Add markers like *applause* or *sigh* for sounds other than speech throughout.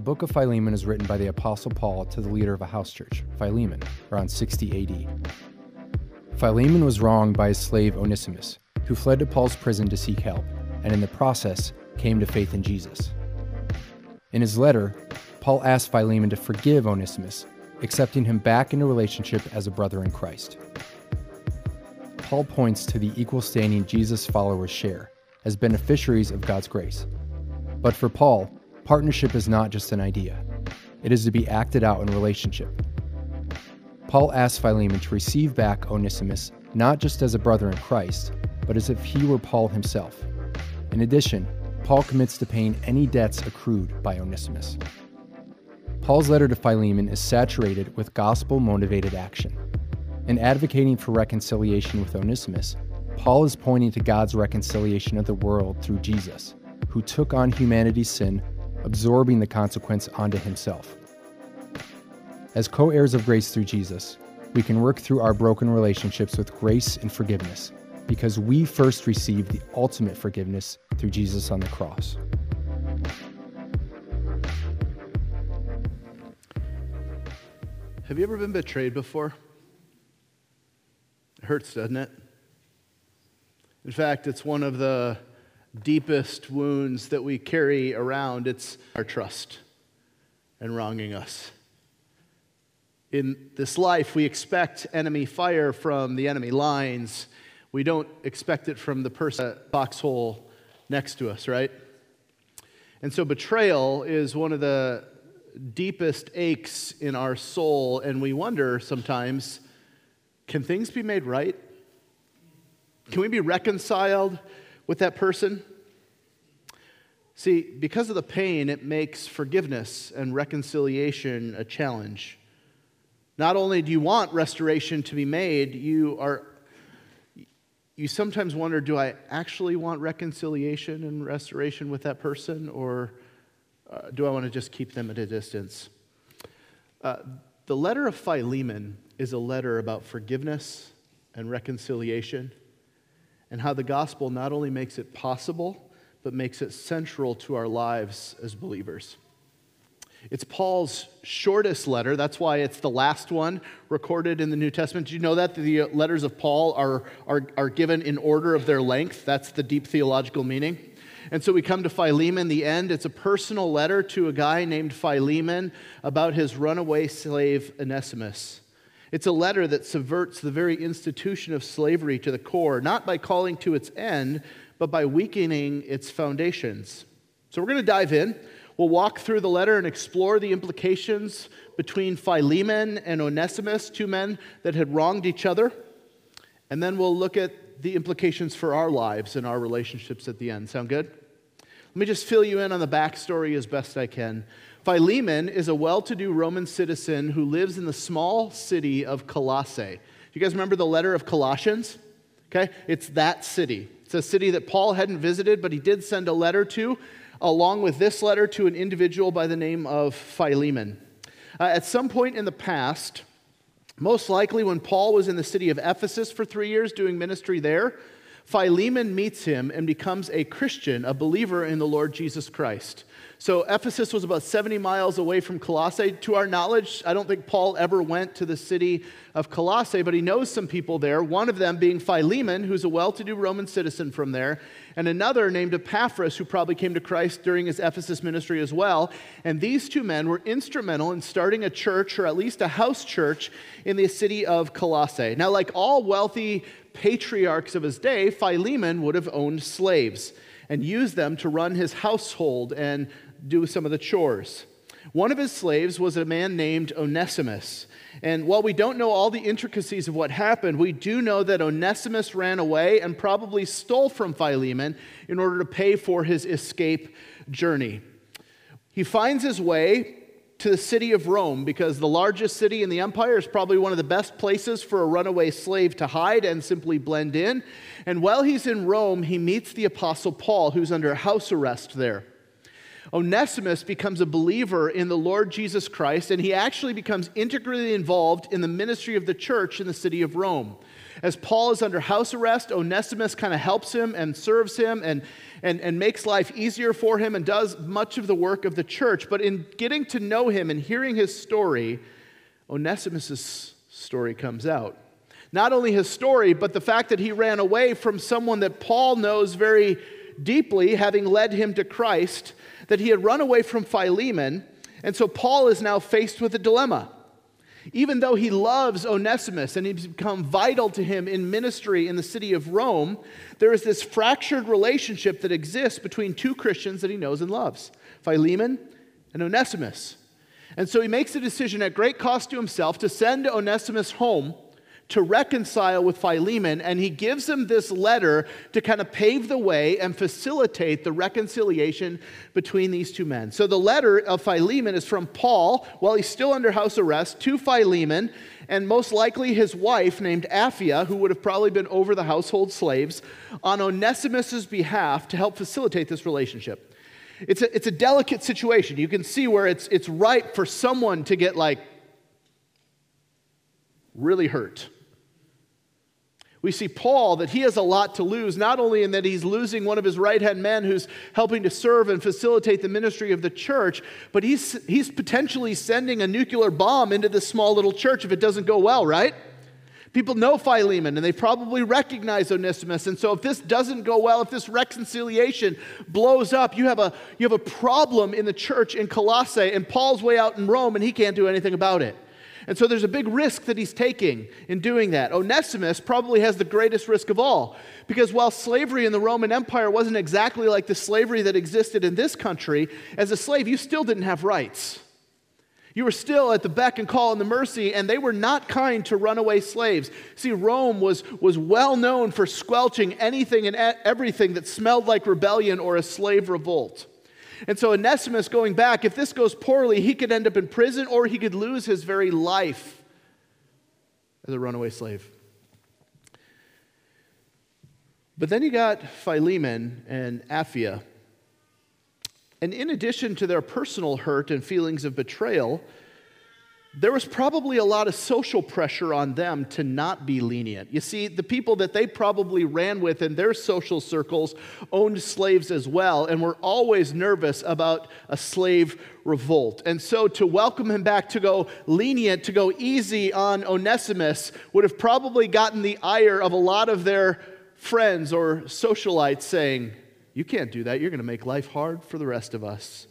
The book of Philemon is written by the Apostle Paul to the leader of a house church, Philemon, around 60 AD. Philemon was wronged by his slave Onesimus, who fled to Paul's prison to seek help, and in the process came to faith in Jesus. In his letter, Paul asked Philemon to forgive Onesimus, accepting him back into relationship as a brother in Christ. Paul points to the equal standing Jesus followers share as beneficiaries of God's grace. But for Paul, partnership is not just an idea, it is to be acted out in relationship. Paul asks Philemon to receive back Onesimus not just as a brother in Christ, but as if he were Paul himself. In addition, Paul commits to paying any debts accrued by Onesimus. Paul's letter to Philemon is saturated with gospel motivated action. In advocating for reconciliation with Onesimus, Paul is pointing to God's reconciliation of the world through Jesus, who took on humanity's sin, absorbing the consequence onto himself. As co heirs of grace through Jesus, we can work through our broken relationships with grace and forgiveness because we first received the ultimate forgiveness through Jesus on the cross. Have you ever been betrayed before? It hurts, doesn't it? In fact, it's one of the deepest wounds that we carry around. It's our trust and wronging us. In this life, we expect enemy fire from the enemy lines. We don't expect it from the person foxhole next to us, right? And so betrayal is one of the deepest aches in our soul, and we wonder sometimes can things be made right? Can we be reconciled with that person? See, because of the pain, it makes forgiveness and reconciliation a challenge. Not only do you want restoration to be made, you are you sometimes wonder do I actually want reconciliation and restoration with that person or uh, do I want to just keep them at a distance? Uh, the letter of Philemon is a letter about forgiveness and reconciliation and how the gospel not only makes it possible, but makes it central to our lives as believers. It's Paul's shortest letter. That's why it's the last one recorded in the New Testament. Did you know that? The letters of Paul are, are, are given in order of their length. That's the deep theological meaning. And so we come to Philemon, the end. It's a personal letter to a guy named Philemon about his runaway slave Onesimus. It's a letter that subverts the very institution of slavery to the core, not by calling to its end, but by weakening its foundations. So we're going to dive in. We'll walk through the letter and explore the implications between Philemon and Onesimus, two men that had wronged each other. And then we'll look at the implications for our lives and our relationships at the end. Sound good? Let me just fill you in on the backstory as best I can. Philemon is a well to do Roman citizen who lives in the small city of Colossae. Do you guys remember the letter of Colossians? Okay, it's that city. It's a city that Paul hadn't visited, but he did send a letter to, along with this letter to an individual by the name of Philemon. Uh, at some point in the past, most likely when Paul was in the city of Ephesus for three years doing ministry there, Philemon meets him and becomes a Christian, a believer in the Lord Jesus Christ. So Ephesus was about 70 miles away from Colossae. To our knowledge, I don't think Paul ever went to the city of Colossae, but he knows some people there, one of them being Philemon, who's a well to do Roman citizen from there, and another named Epaphras, who probably came to Christ during his Ephesus ministry as well. And these two men were instrumental in starting a church, or at least a house church, in the city of Colossae. Now, like all wealthy patriarchs of his day, Philemon would have owned slaves and used them to run his household and do some of the chores. One of his slaves was a man named Onesimus. And while we don't know all the intricacies of what happened, we do know that Onesimus ran away and probably stole from Philemon in order to pay for his escape journey. He finds his way to the city of Rome because the largest city in the empire is probably one of the best places for a runaway slave to hide and simply blend in. And while he's in Rome, he meets the Apostle Paul, who's under house arrest there. Onesimus becomes a believer in the Lord Jesus Christ, and he actually becomes integrally involved in the ministry of the church in the city of Rome. As Paul is under house arrest, Onesimus kind of helps him and serves him and, and, and makes life easier for him and does much of the work of the church. But in getting to know him and hearing his story, Onesimus' story comes out. Not only his story, but the fact that he ran away from someone that Paul knows very deeply, having led him to Christ, that he had run away from Philemon. And so Paul is now faced with a dilemma. Even though he loves Onesimus and he's become vital to him in ministry in the city of Rome, there is this fractured relationship that exists between two Christians that he knows and loves Philemon and Onesimus. And so he makes a decision at great cost to himself to send Onesimus home to reconcile with Philemon, and he gives him this letter to kind of pave the way and facilitate the reconciliation between these two men. So the letter of Philemon is from Paul while he's still under house arrest to Philemon, and most likely his wife named Apphia, who would have probably been over the household slaves, on Onesimus's behalf to help facilitate this relationship. It's a, it's a delicate situation. You can see where it's, it's ripe for someone to get like really hurt we see Paul that he has a lot to lose, not only in that he's losing one of his right hand men who's helping to serve and facilitate the ministry of the church, but he's, he's potentially sending a nuclear bomb into this small little church if it doesn't go well, right? People know Philemon and they probably recognize Onesimus. And so if this doesn't go well, if this reconciliation blows up, you have a, you have a problem in the church in Colossae, and Paul's way out in Rome and he can't do anything about it. And so there's a big risk that he's taking in doing that. Onesimus probably has the greatest risk of all because while slavery in the Roman Empire wasn't exactly like the slavery that existed in this country, as a slave, you still didn't have rights. You were still at the beck and call and the mercy, and they were not kind to runaway slaves. See, Rome was, was well known for squelching anything and everything that smelled like rebellion or a slave revolt. And so, Onesimus going back, if this goes poorly, he could end up in prison or he could lose his very life as a runaway slave. But then you got Philemon and Apphia. And in addition to their personal hurt and feelings of betrayal, there was probably a lot of social pressure on them to not be lenient. You see, the people that they probably ran with in their social circles owned slaves as well and were always nervous about a slave revolt. And so to welcome him back, to go lenient, to go easy on Onesimus, would have probably gotten the ire of a lot of their friends or socialites saying, You can't do that. You're going to make life hard for the rest of us.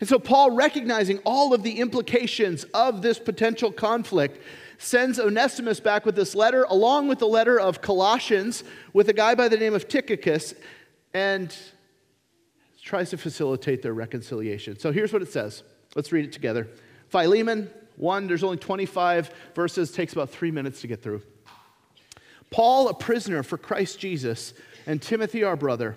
And so, Paul, recognizing all of the implications of this potential conflict, sends Onesimus back with this letter, along with the letter of Colossians, with a guy by the name of Tychicus, and tries to facilitate their reconciliation. So, here's what it says. Let's read it together. Philemon 1, there's only 25 verses, takes about three minutes to get through. Paul, a prisoner for Christ Jesus, and Timothy, our brother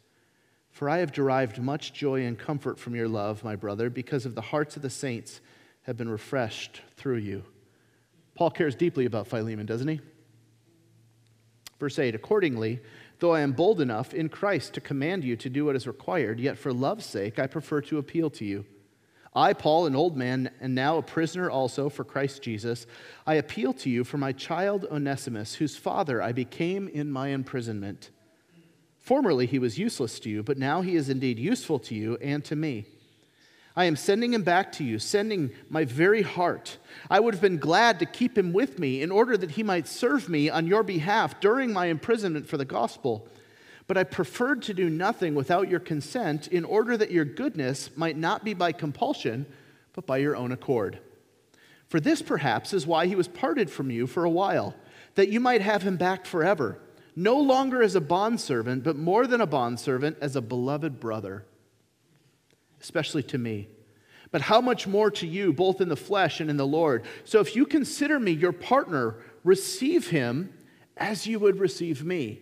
for I have derived much joy and comfort from your love, my brother, because of the hearts of the saints have been refreshed through you. Paul cares deeply about Philemon, doesn't he? Verse 8 Accordingly, though I am bold enough in Christ to command you to do what is required, yet for love's sake I prefer to appeal to you. I, Paul, an old man, and now a prisoner also for Christ Jesus, I appeal to you for my child Onesimus, whose father I became in my imprisonment. Formerly he was useless to you, but now he is indeed useful to you and to me. I am sending him back to you, sending my very heart. I would have been glad to keep him with me in order that he might serve me on your behalf during my imprisonment for the gospel. But I preferred to do nothing without your consent in order that your goodness might not be by compulsion, but by your own accord. For this perhaps is why he was parted from you for a while, that you might have him back forever no longer as a bondservant, but more than a bondservant, as a beloved brother. especially to me. But how much more to you, both in the flesh and in the Lord? So if you consider me your partner, receive him as you would receive me.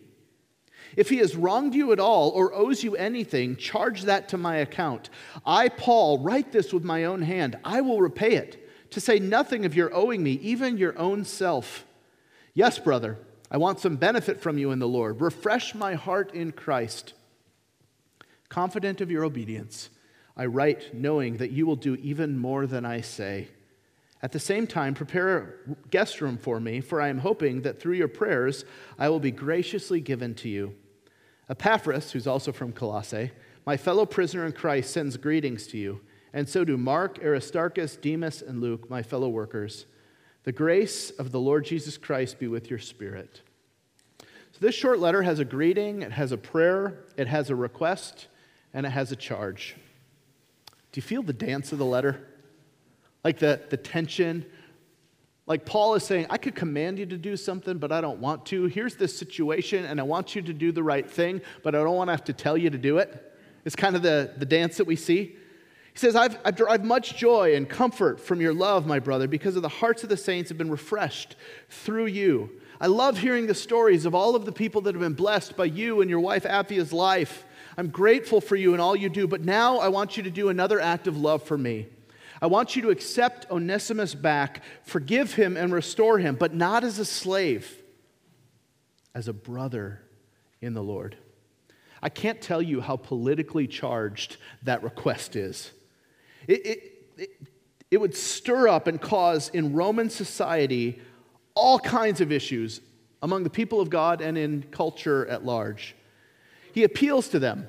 If he has wronged you at all or owes you anything, charge that to my account. I, Paul, write this with my own hand. I will repay it, to say nothing of your owing me, even your own self. Yes, brother, I want some benefit from you in the Lord. Refresh my heart in Christ. Confident of your obedience, I write knowing that you will do even more than I say. At the same time, prepare a guest room for me, for I am hoping that through your prayers I will be graciously given to you. Epaphras, who's also from Colossae, my fellow prisoner in Christ, sends greetings to you, and so do Mark, Aristarchus, Demas, and Luke, my fellow workers. The grace of the Lord Jesus Christ be with your spirit. So, this short letter has a greeting, it has a prayer, it has a request, and it has a charge. Do you feel the dance of the letter? Like the, the tension. Like Paul is saying, I could command you to do something, but I don't want to. Here's this situation, and I want you to do the right thing, but I don't want to have to tell you to do it. It's kind of the, the dance that we see. He says, I've, I derive much joy and comfort from your love, my brother, because of the hearts of the saints have been refreshed through you. I love hearing the stories of all of the people that have been blessed by you and your wife Apphia's life. I'm grateful for you and all you do, but now I want you to do another act of love for me. I want you to accept Onesimus back, forgive him, and restore him, but not as a slave, as a brother in the Lord. I can't tell you how politically charged that request is. It, it, it, it would stir up and cause in Roman society all kinds of issues among the people of God and in culture at large. He appeals to them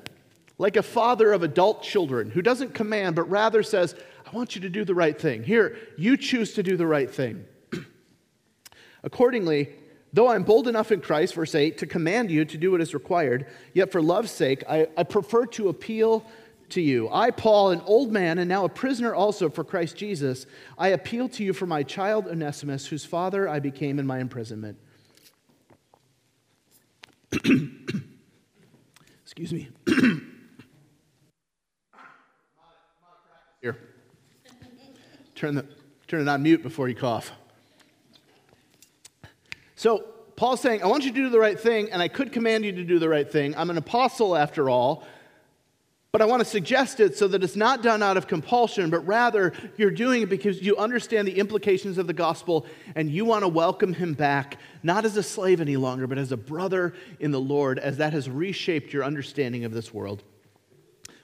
like a father of adult children who doesn't command, but rather says, I want you to do the right thing. Here, you choose to do the right thing. *clears throat* Accordingly, though I'm bold enough in Christ, verse 8, to command you to do what is required, yet for love's sake, I, I prefer to appeal to you. I, Paul, an old man and now a prisoner also for Christ Jesus, I appeal to you for my child Onesimus, whose father I became in my imprisonment. *clears throat* Excuse me. *clears throat* Here. Turn, the, turn it on mute before you cough. So, Paul's saying, I want you to do the right thing, and I could command you to do the right thing. I'm an apostle after all. But I want to suggest it so that it's not done out of compulsion, but rather you're doing it because you understand the implications of the gospel and you want to welcome him back, not as a slave any longer, but as a brother in the Lord, as that has reshaped your understanding of this world.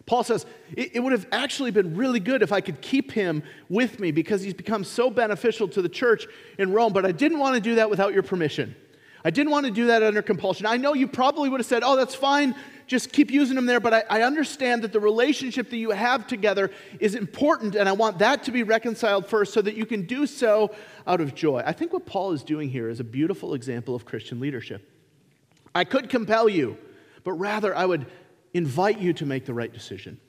Paul says, it, would have actually been really good if I could keep him with me because he's become so beneficial to the church in Rome, but I didn't want to do that without your permission. I didn't want to do that under compulsion. I know you probably would have said, oh, that's fine just keep using them there, but I, I understand that the relationship that you have together is important, and I want that to be reconciled first so that you can do so out of joy. I think what Paul is doing here is a beautiful example of Christian leadership. I could compel you, but rather I would invite you to make the right decision.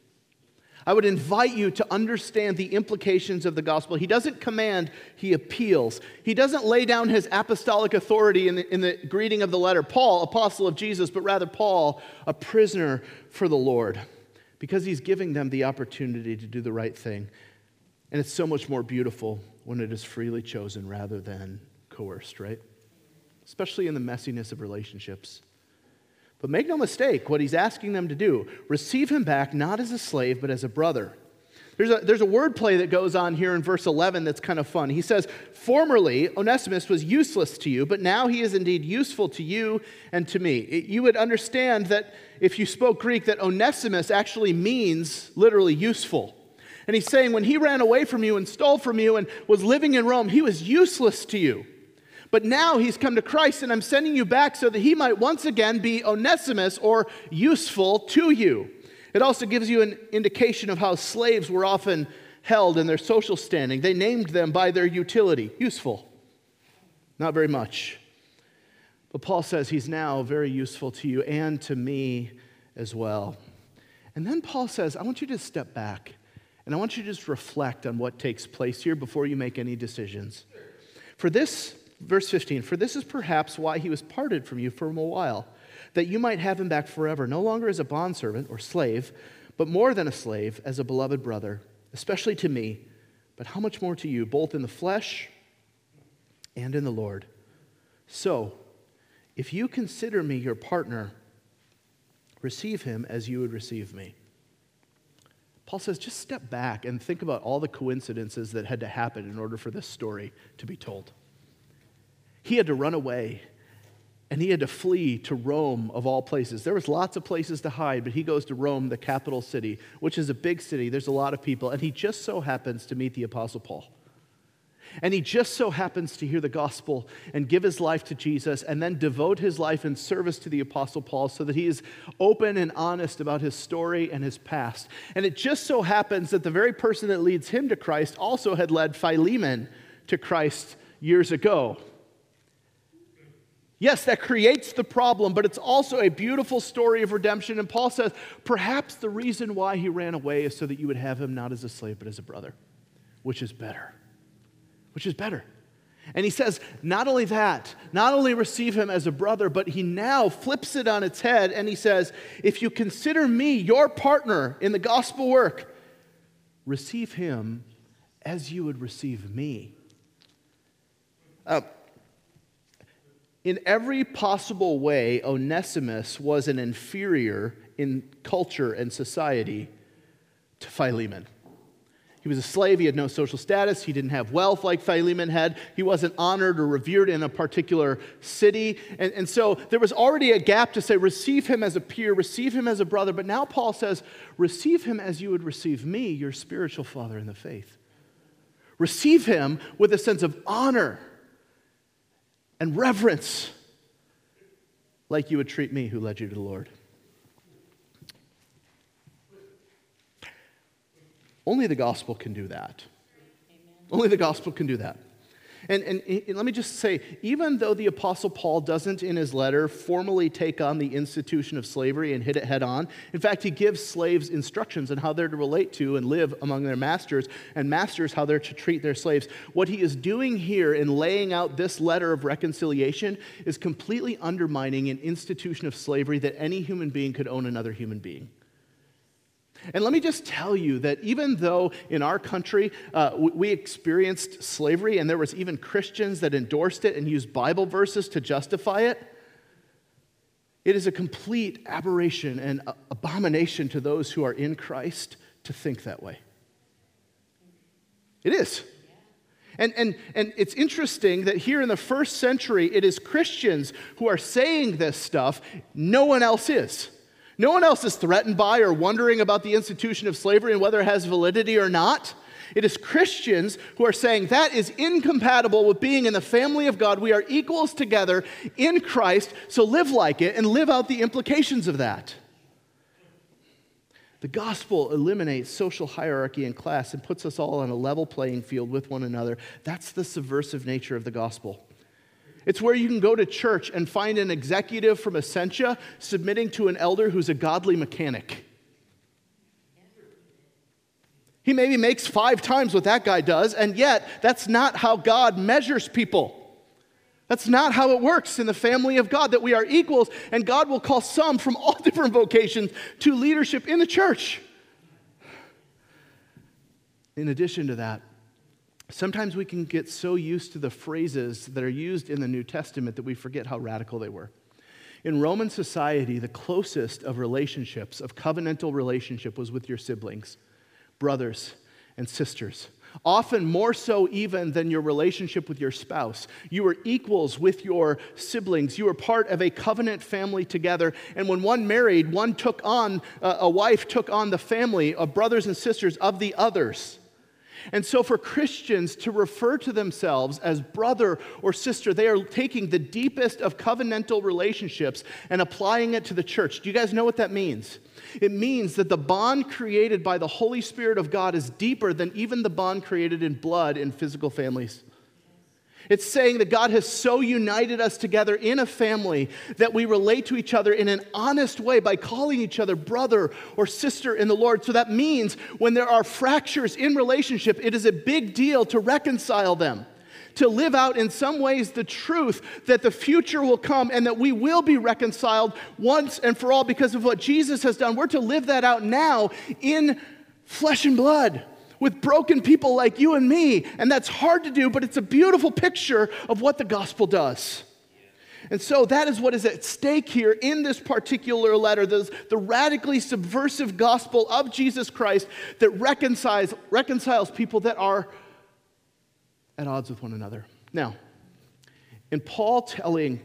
I would invite you to understand the implications of the gospel. He doesn't command, he appeals. He doesn't lay down his apostolic authority in the, in the greeting of the letter Paul, apostle of Jesus, but rather Paul, a prisoner for the Lord, because he's giving them the opportunity to do the right thing. And it's so much more beautiful when it is freely chosen rather than coerced, right? Especially in the messiness of relationships. But make no mistake, what he's asking them to do receive him back not as a slave, but as a brother. There's a, there's a wordplay that goes on here in verse 11 that's kind of fun. He says, Formerly, Onesimus was useless to you, but now he is indeed useful to you and to me. It, you would understand that if you spoke Greek, that Onesimus actually means literally useful. And he's saying, when he ran away from you and stole from you and was living in Rome, he was useless to you. But now he's come to Christ, and I'm sending you back so that he might once again be Onesimus or useful to you. It also gives you an indication of how slaves were often held in their social standing. They named them by their utility useful, not very much. But Paul says he's now very useful to you and to me as well. And then Paul says, I want you to step back and I want you to just reflect on what takes place here before you make any decisions. For this Verse 15 For this is perhaps why he was parted from you for a while, that you might have him back forever, no longer as a bondservant or slave, but more than a slave, as a beloved brother, especially to me, but how much more to you, both in the flesh and in the Lord. So, if you consider me your partner, receive him as you would receive me. Paul says, just step back and think about all the coincidences that had to happen in order for this story to be told. He had to run away and he had to flee to Rome of all places. There was lots of places to hide, but he goes to Rome, the capital city, which is a big city. There's a lot of people, and he just so happens to meet the apostle Paul. And he just so happens to hear the gospel and give his life to Jesus and then devote his life in service to the Apostle Paul so that he is open and honest about his story and his past. And it just so happens that the very person that leads him to Christ also had led Philemon to Christ years ago. Yes, that creates the problem, but it's also a beautiful story of redemption. And Paul says, perhaps the reason why he ran away is so that you would have him not as a slave, but as a brother, which is better which is better. And he says, not only that, not only receive him as a brother, but he now flips it on its head and he says, if you consider me your partner in the gospel work, receive him as you would receive me. Uh, in every possible way, Onesimus was an inferior in culture and society to Philemon. He was a slave. He had no social status. He didn't have wealth like Philemon had. He wasn't honored or revered in a particular city. And, and so there was already a gap to say, receive him as a peer, receive him as a brother. But now Paul says, receive him as you would receive me, your spiritual father in the faith. Receive him with a sense of honor and reverence, like you would treat me who led you to the Lord. Only the gospel can do that. Amen. Only the gospel can do that. And, and, and, let me just say, even though the Apostle Paul doesn't in his letter formally take on the institution of slavery and hit it head on, in fact, he gives slaves instructions on how they're to relate to and live among their masters, and masters how they're to treat their slaves. What he is doing here in laying out this letter of reconciliation is completely undermining an institution of slavery that any human being could own another human being. And let me just tell you that even though in our country uh, we experienced slavery and there was even Christians that endorsed it and used Bible verses to justify it, it is a complete aberration and abomination to those who are in Christ to think that way. It is. And, and, and it's interesting that here in the first century, it is Christians who are saying this stuff, no one else is. No one else is threatened by or wondering about the institution of slavery and whether it has validity or not. It is Christians who are saying that is incompatible with being in the family of God. We are equals together in Christ, so live like it and live out the implications of that. The gospel eliminates social hierarchy and class and puts us all on a level playing field with one another. That's the subversive nature of the gospel. It's where you can go to church and find an executive from Essentia submitting to an elder who's a godly mechanic. He maybe makes five times what that guy does, and yet that's not how God measures people. That's not how it works in the family of God, that we are equals, and God will call some from all *laughs* different vocations to leadership in the church. In addition to that, Sometimes we can get so used to the phrases that are used in the New Testament that we forget how radical they were. In Roman society, the closest of relationships, of covenantal relationship, was with your siblings, brothers, and sisters. Often more so even than your relationship with your spouse. You were equals with your siblings. You were part of a covenant family together. And when one married, one took on, uh, a wife took on the family of brothers and sisters of the others. And so, for Christians to refer to themselves as brother or sister, they are taking the deepest of covenantal relationships and applying it to the church. Do you guys know what that means? It means that the bond created by the Holy Spirit of God is deeper than even the bond created in blood in physical families. It's saying that God has so united us together in a family that we relate to each other in an honest way by calling each other brother or sister in the Lord. So that means when there are fractures in relationship, it is a big deal to reconcile them to live out in some ways the truth that the future will come and that we will be reconciled once and for all because of what Jesus has done. We're to live that out now in flesh and blood with broken people like you and me. And that's hard to do, but it's a beautiful picture of what the gospel does. And so that is what is at stake here in this particular letter the, the radically subversive gospel of Jesus Christ that reconciles, reconciles people that are at odds with one another. Now, in Paul telling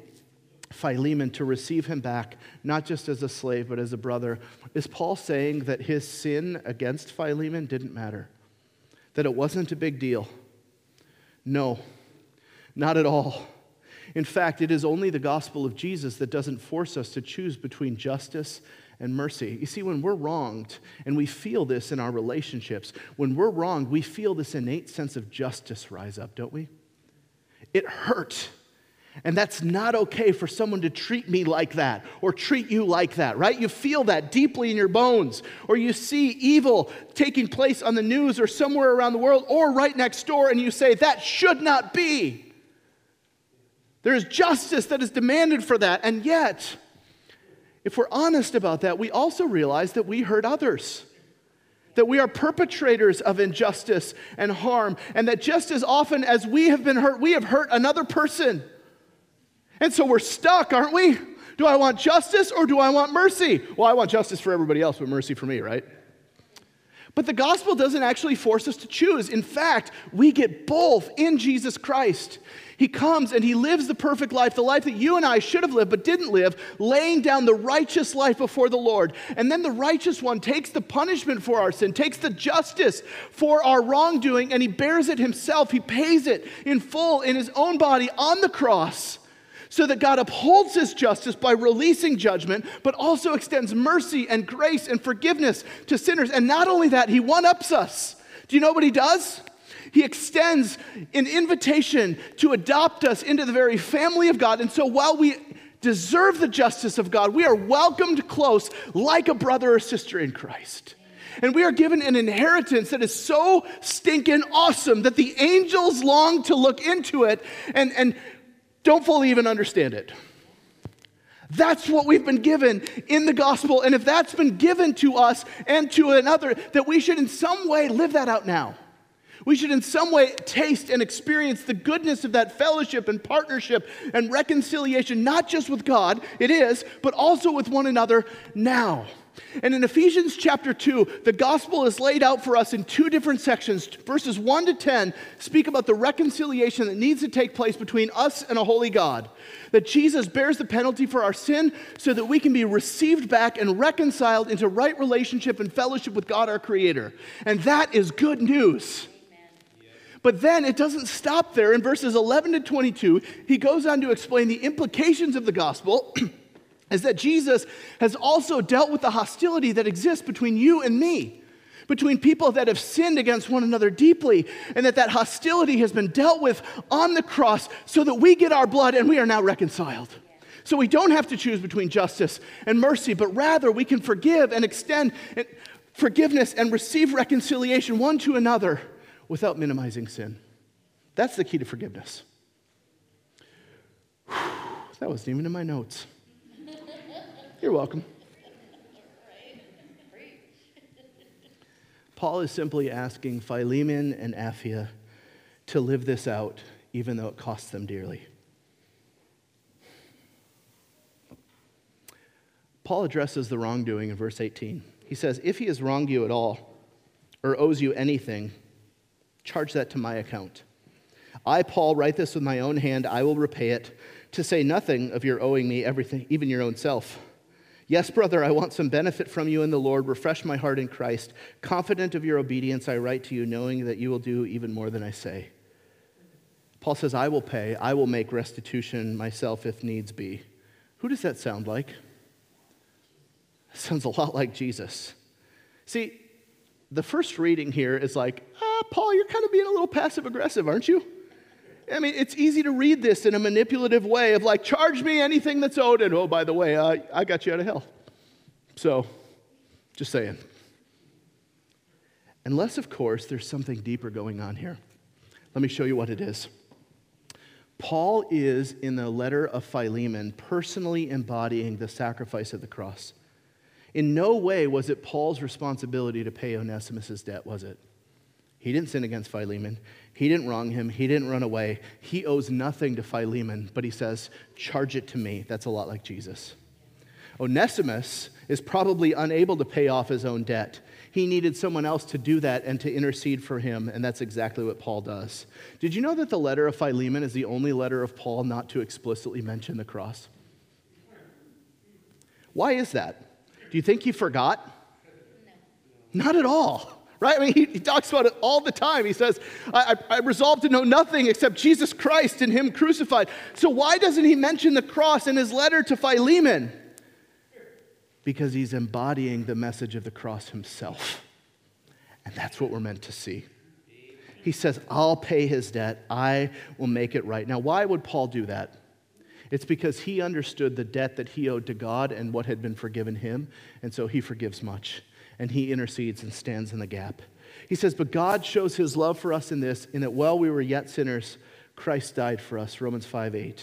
Philemon to receive him back, not just as a slave, but as a brother, is Paul saying that his sin against Philemon didn't matter? That it wasn't a big deal? No, not at all. In fact, it is only the gospel of Jesus that doesn't force us to choose between justice and mercy. You see, when we're wronged, and we feel this in our relationships, when we're wronged, we feel this innate sense of justice rise up, don't we? It hurt. And that's not okay for someone to treat me like that or treat you like that, right? You feel that deeply in your bones. Or you see evil taking place on the news or somewhere around the world or right next door, and you say, that should not be. There is justice that is demanded for that. And yet, if we're honest about that, we also realize that we hurt others. That we are perpetrators of injustice and harm, and that just as often as we have been hurt, we have hurt another person. And so we're stuck, aren't we? Do I want justice or do I want mercy? Well, I want justice for everybody else, but mercy for me, right? But the gospel doesn't actually force us to choose. In fact, we get both in Jesus Christ. He comes and he lives the perfect life, the life that you and I should have lived but didn't live, laying down the righteous life before the Lord. And then the righteous one takes the punishment for our sin, takes the justice for our wrongdoing, and he bears it himself. He pays it in full in his own body on the cross so that God upholds his justice by releasing judgment, but also extends mercy and grace and forgiveness to sinners. And not only that, he one ups us. Do you know what he does? He extends an invitation to adopt us into the very family of God. And so while we deserve the justice of God, we are welcomed close like a brother or sister in Christ. And we are given an inheritance that is so stinking awesome that the angels long to look into it and, and don't fully even understand it. That's what we've been given in the gospel. And if that's been given to us and to another, that we should in some way live that out now. We should in some way taste and experience the goodness of that fellowship and partnership and reconciliation, not just with God, it is, but also with one another now. And in Ephesians chapter 2, the gospel is laid out for us in two different sections. Verses 1 to 10 speak about the reconciliation that needs to take place between us and a holy God. That Jesus bears the penalty for our sin so that we can be received back and reconciled into right relationship and fellowship with God our Creator. And that is good news. But then it doesn't stop there. In verses 11 to 22, he goes on to explain the implications of the gospel. *clears throat* is that Jesus has also dealt with the hostility that exists between you and me, between people that have sinned against one another deeply, and that that hostility has been dealt with on the cross so that we get our blood and we are now reconciled. So we don't have to choose between justice and mercy, but rather we can forgive and extend forgiveness and receive reconciliation one to another without minimizing sin. That's the key to forgiveness. That wasn't even in my notes. You're welcome. Paul is simply asking Philemon and Apphia to live this out, even though it costs them dearly. Paul addresses the wrongdoing in verse 18. He says, If he has wronged you at all, or owes you anything, charge that to my account. I, Paul, write this with my own hand. I will repay it, to say nothing of your owing me everything, even your own self. Yes, brother, I want some benefit from you in the Lord. Refresh my heart in Christ. Confident of your obedience, I write to you, knowing that you will do even more than I say. Paul says, I will pay, I will make restitution myself if needs be. Who does that sound like? It sounds a lot like Jesus. See, the first reading here is like, ah, Paul, you're kind of being a little passive aggressive, aren't you? I mean, it's easy to read this in a manipulative way of like, charge me anything that's owed, and oh, by the way, I got you out of hell. So, just saying. Unless, of course, there's something deeper going on here. Let me show you what it is. Paul is, in the letter of Philemon, personally embodying the sacrifice of the cross. In no way was it Paul's responsibility to pay Onesimus' debt, was it? He didn't sin against Philemon. He didn't wrong him. He didn't run away. He owes nothing to Philemon, but he says, Charge it to me. That's a lot like Jesus. Onesimus is probably unable to pay off his own debt. He needed someone else to do that and to intercede for him, and that's exactly what Paul does. Did you know that the letter of Philemon is the only letter of Paul not to explicitly mention the cross? Why is that? Do you think he forgot? No. Not at all right? I mean, he, he, talks about it all the time. He says, I, I, I resolved to know nothing except Jesus Christ and Him crucified. So, why doesn't he mention the cross in his letter to Philemon? Because he's embodying the message of the cross himself. And that's what we're meant to see. He says, I'll pay his debt, I will make it right. Now, why would Paul do that? It's because he understood the debt that he owed to God and what had been forgiven him, and so he forgives much and he intercedes and stands in the gap. He says, But God shows his love for us in this, in that while we were yet sinners, Christ died for us. Romans 5 8.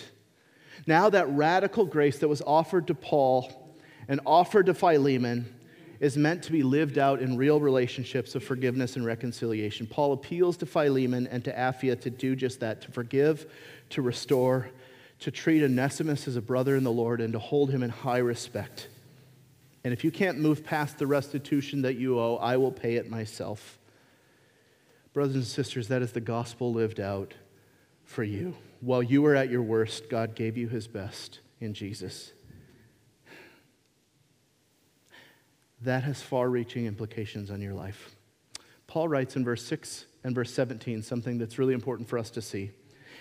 Now, that radical grace that was offered to Paul and offered to Philemon is meant to be lived out in real relationships of forgiveness and reconciliation. Paul appeals to Philemon and to Apphia to do just that to forgive, to restore, to treat Onesimus as a brother in the Lord, and to hold him in high respect. And if you can't move past the restitution that you owe, I will pay it myself. Brothers and sisters, that is the gospel lived out for you. While you were at your worst, God gave you his best in Jesus. That has far reaching implications on your life. Paul writes in verse 6 and verse 17 something that's really important for us to see.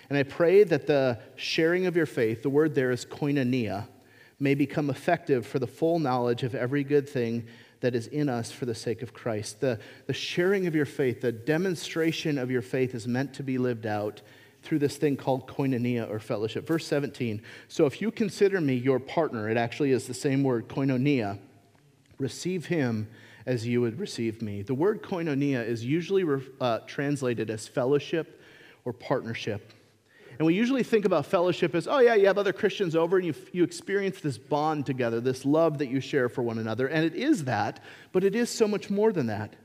And I pray that the sharing of your faith, the word there is koinonia, may become effective for the full knowledge of every good thing that is in us for the sake of Christ. The, the sharing of your faith, the demonstration of your faith is meant to be lived out through this thing called koinonia or fellowship. Verse 17 So if you consider me your partner, it actually is the same word, koinonia, receive him as you would receive me. The word koinonia is usually uh, translated as fellowship or partnership. And we usually think about fellowship as, oh, yeah, you have other Christians over and you, you experience this bond together, this love that you share for one another. And it is that, but it is so much more than that.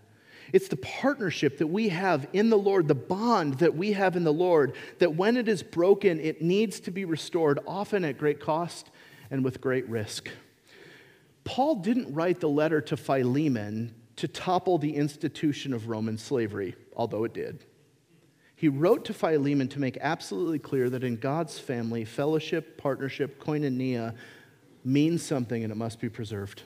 It's the partnership that we have in the Lord, the bond that we have in the Lord, that when it is broken, it needs to be restored, often at great cost and with great risk. Paul didn't write the letter to Philemon to topple the institution of Roman slavery, although it did. He wrote to Philemon to make absolutely clear that in God's family, fellowship, partnership, koinonia means something and it must be preserved.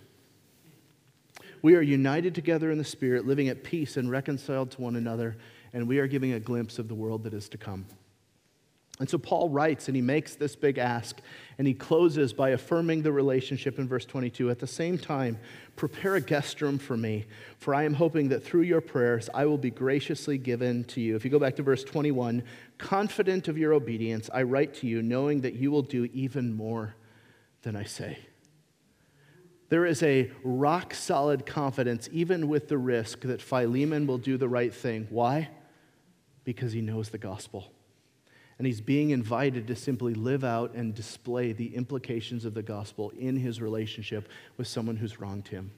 We are united together in the Spirit, living at peace and reconciled to one another, and we are giving a glimpse of the world that is to come. And so Paul writes and he makes this big ask, and he closes by affirming the relationship in verse 22. At the same time, prepare a guest room for me, for I am hoping that through your prayers I will be graciously given to you. If you go back to verse 21, confident of your obedience, I write to you, knowing that you will do even more than I say. There is a rock solid confidence, even with the risk that Philemon will do the right thing. Why? Because he knows the gospel and he's being invited to simply live out and display the implications of the gospel in his relationship with someone who's wronged him.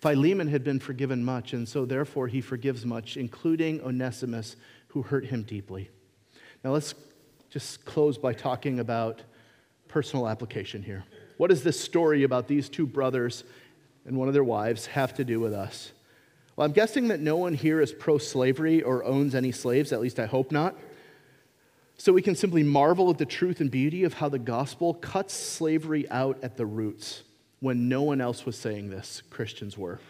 Philemon had been forgiven much, and so therefore he forgives much, including Onesimus, who hurt him deeply. Now let's just close by talking about personal application here. What does this story about these two brothers and one of their wives have to do with us? Well, I'm guessing that no one here is pro slavery or owns any slaves, at least I hope not. So we can simply marvel at the truth and beauty of how the gospel cuts slavery out at the roots when no one else was saying this, Christians were.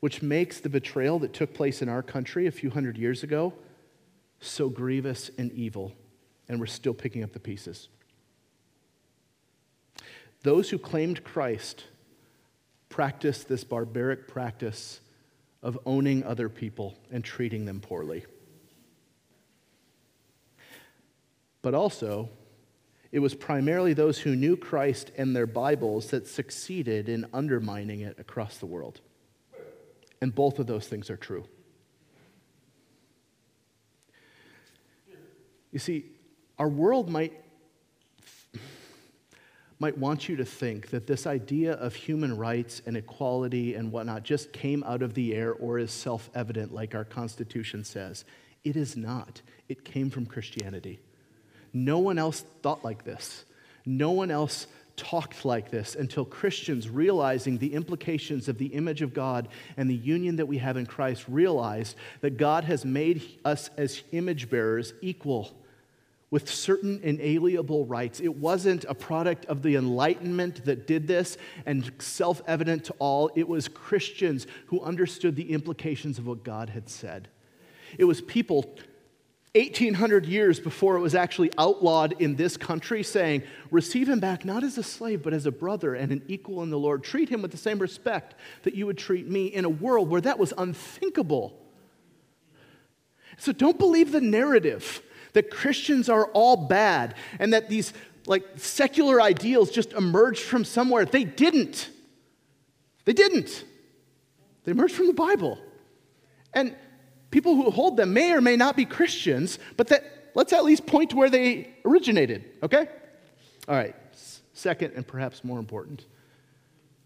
Which makes the betrayal that took place in our country a few hundred years ago so grievous and evil, and we're still picking up the pieces. Those who claimed Christ practiced this barbaric practice of owning other people and treating them poorly. But also it was primarily those who knew Christ and their Bibles that succeeded in undermining it across the world. And both of those things are true. You see, our world might might want you to think that this idea of human rights and equality and whatnot just came out of the air or is self evident, like our Constitution says. It is not. It came from Christianity. No one else thought like this. No one else talked like this until Christians, realizing the implications of the image of God and the union that we have in Christ, realized that God has made us as image bearers equal with certain inalienable rights. It wasn't a product of the Enlightenment that did this and self evident to all. It was Christians who understood the implications of what God had said. It was people 1800 years before it was actually outlawed in this country, saying, Receive him back not as a slave, but as a brother and an equal in the Lord. Treat him with the same respect that you would treat me in a world where that was unthinkable. So don't believe the narrative that Christians are all bad and that these like secular ideals just emerged from somewhere. They didn't. They didn't. They emerged from the Bible. And people who hold them may or may not be Christians, but that, let's at least point to where they originated, okay? All right, second and perhaps more important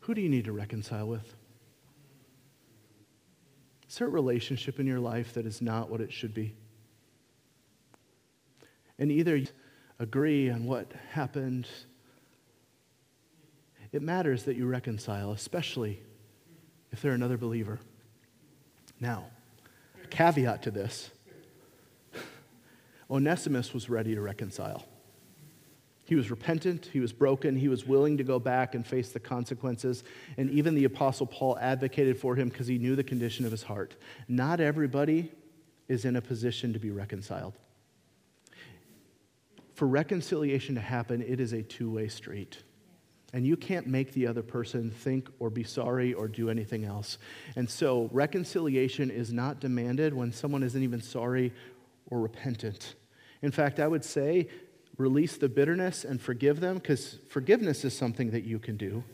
who do you need to reconcile with? Is there a relationship in your life that is not what it should be? And either you agree on what happened, it matters that you reconcile, especially if they're another believer. Now, caveat to this *laughs* Onesimus was ready to reconcile. He was repentant, he was broken, he was willing to go back and face the consequences. And even the Apostle Paul advocated for him because he knew the condition of his heart. Not everybody is in a position to be reconciled. For reconciliation to happen, it is a two way street and you can't make the other person think or be sorry or do anything else. And so reconciliation is not demanded when someone isn't even sorry or repentant. In fact, I would say release the bitterness and forgive them because forgiveness is something that you can do.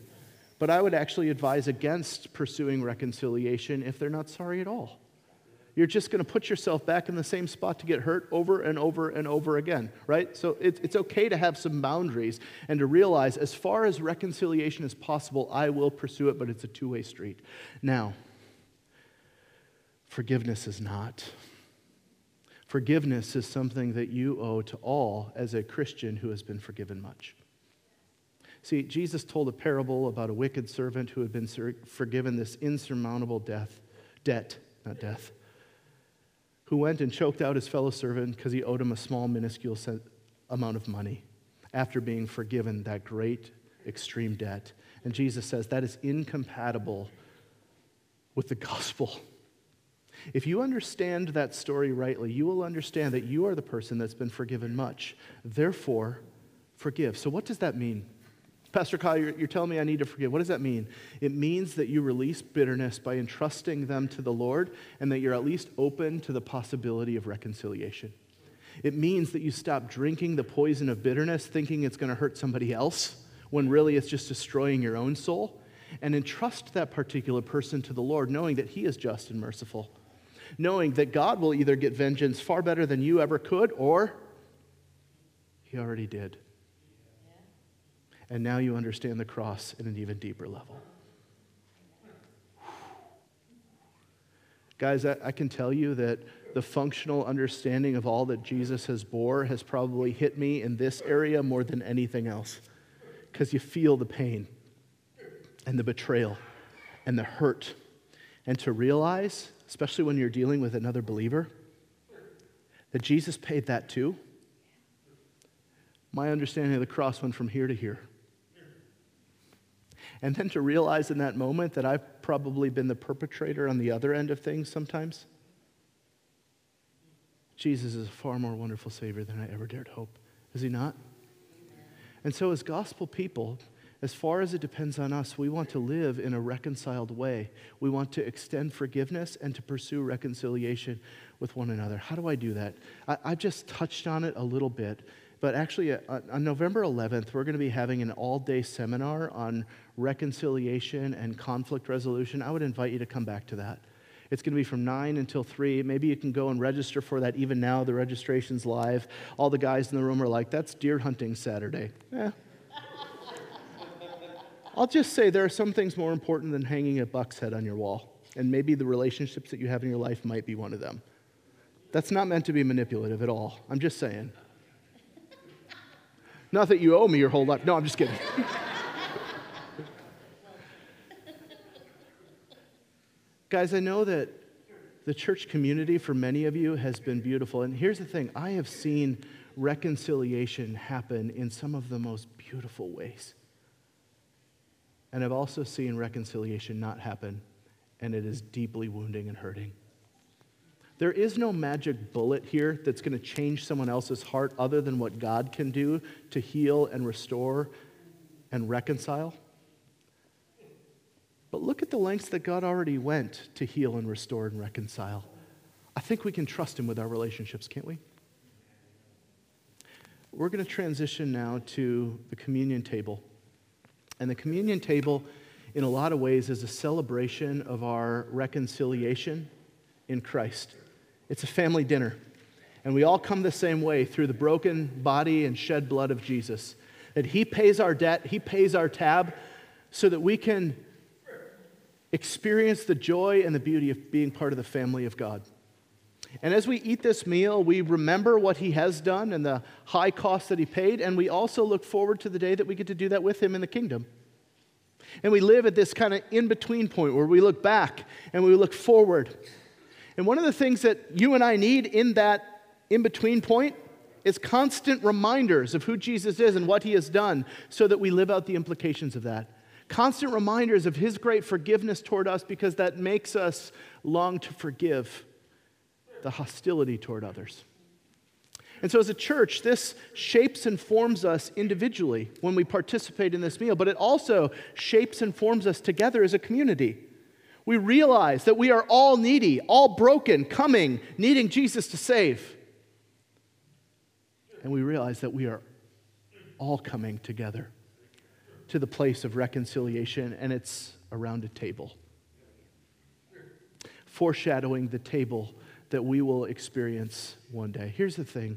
But I would actually advise against pursuing reconciliation if they're not sorry at all you're just going to put yourself back in the same spot to get hurt over and over and over again, right? So it, it's okay to have some boundaries and to realize as far as reconciliation is possible, I will pursue it, but it's a two way street. Now, forgiveness is not. Forgiveness is something that you owe to all as a Christian who has been forgiven much. See, Jesus told a parable about a wicked servant who had been forgiven this insurmountable death, debt, not death who went and choked out his fellow servant because he owed him a small, minuscule amount of money after being forgiven that great, extreme debt. And Jesus says that is incompatible with the gospel. If you understand that story rightly, you will understand that you are the person that's been forgiven much. Therefore, forgive. So, what does that mean? Pastor Kyle, you're, you're, telling me I need to forgive. What does that mean? It means that you release bitterness by entrusting them to the Lord and that you're at least open to the possibility of reconciliation. It means that you stop drinking the poison of bitterness thinking it's going to hurt somebody else when really it's just destroying your own soul and entrust that particular person to the Lord knowing that He is just and merciful. Knowing that God will either get vengeance far better than you ever could or He already did and now you understand the cross in an even deeper level. Guys, I, I, can tell you that the functional understanding of all that Jesus has bore has probably hit me in this area more than anything else because you feel the pain and the betrayal and the hurt. And to realize, especially when you're dealing with another believer, that Jesus paid that too. My understanding of the cross went from here to here. And then to realize in that moment that I've probably been the perpetrator on the other end of things sometimes. Jesus is a far more wonderful Savior than I ever dared hope. Is he not? And so, as gospel people, as far as it depends on us, we want to live in a reconciled way. We want to extend forgiveness and to pursue reconciliation with one another. How do I do that? I, have just touched on it a little bit, but actually, uh, on November 11th, we're going to be having an all day seminar on reconciliation and conflict resolution, I would invite you to come back to that. It's going to be from 9 until 3. Maybe you can go and register for that even now. The registration's live. All the guys in the room are like, that's deer hunting Saturday. Eh. *laughs* I'll just say there are some things more important than hanging a buck's head on your wall. And maybe the relationships that you have in your life might be one of them. That's not meant to be manipulative at all. I'm just saying. Not that you owe me your whole life. No, I'm just kidding. *laughs* Guys, I know that the church community for many of you has been beautiful. And here's the thing I have seen reconciliation happen in some of the most beautiful ways. And I've also seen reconciliation not happen, and it is deeply wounding and hurting. There is no magic bullet here that's going to change someone else's heart other than what God can do to heal and restore and reconcile. But look at the lengths that God already went to heal and restore and reconcile. I think we can trust Him with our relationships, can't we? We're going to transition now to the communion table. And the communion table, in a lot of ways, is a celebration of our reconciliation in Christ. It's a family dinner. And we all come the same way through the broken body and shed blood of Jesus. That He pays our debt, He pays our tab, so that we can experience the joy and the beauty of being part of the family of God. And as we eat this meal, we remember what He has done and the high cost that He paid, and we also look forward to the day that we get to do that with Him in the kingdom. And we live at this kind of in between point where we look back and we look forward and one of the things that you and I need in that in between point is constant reminders of who Jesus is and what he has done so that we live out the implications of that. Constant reminders of his great forgiveness toward us because that makes us long to forgive the hostility toward others. And so, as a church, this shapes and forms us individually when we participate in this meal, but it also shapes and forms us together as a community. We realize that we are all needy, all broken, coming, needing Jesus to save. And we realize that we are all coming together to the place of reconciliation, and it's around a table, foreshadowing the table that we will experience one day. Here's the thing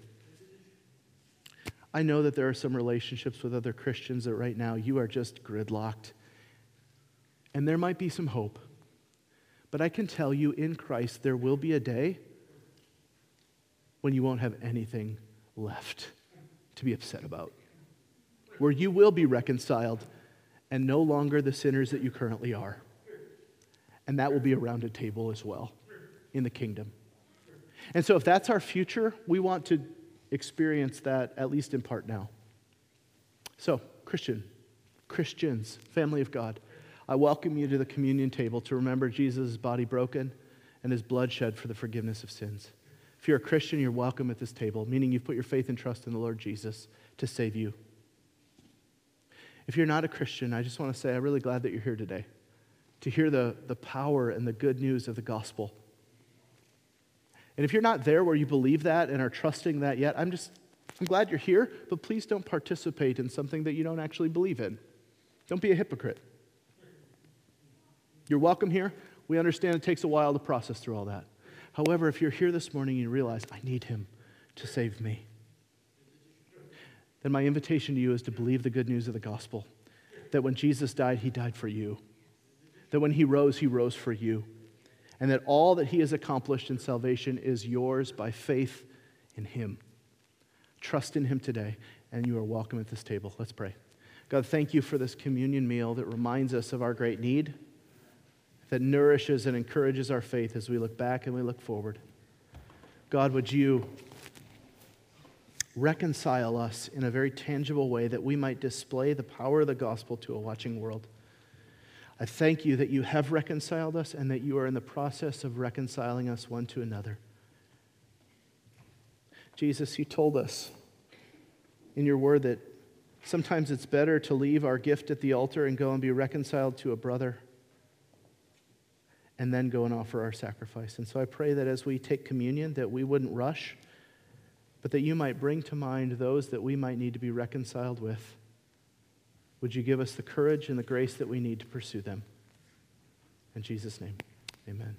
I know that there are some relationships with other Christians that right now you are just gridlocked, and there might be some hope. But I can tell you in Christ, there will be a day when you won't have anything left to be upset about, where you will be reconciled and no longer the sinners that you currently are. And that will be around a table as well in the kingdom. And so, if that's our future, we want to experience that at least in part now. So, Christian, Christians, family of God, I welcome you to the communion table to remember Jesus' body broken and his blood shed for the forgiveness of sins. If you're a Christian, you're welcome at this table, meaning you've put your faith and trust in the Lord Jesus to save you. If you're not a Christian, I just want to say I'm really glad that you're here today to hear the, the power and the good news of the gospel. And if you're not there where you believe that and are trusting that yet, I'm just, I'm glad you're here, but please don't participate in something that you don't actually believe in. Don't be a hypocrite. You're welcome here. We understand it takes a while to process through all that. However, if you're here this morning and you realize, I need him to save me, then my invitation to you is to believe the good news of the gospel that when Jesus died, he died for you, that when he rose, he rose for you, and that all that he has accomplished in salvation is yours by faith in him. Trust in him today, and you are welcome at this table. Let's pray. God, thank you for this communion meal that reminds us of our great need that nourishes and encourages our faith as we look back and we look forward. God, would you reconcile us in a very tangible way that we might display the power of the gospel to a watching world? I thank you that you have reconciled us and that you are in the process of reconciling us one to another. Jesus, you told us in your word that sometimes it's better to leave our gift at the altar and go and be reconciled to a brother and then go and offer our sacrifice. And so I pray that as we take communion, that we wouldn't rush, but that you might bring to mind those that we might need to be reconciled with. Would you give us the courage and the grace that we need to pursue them? In Jesus' name, amen.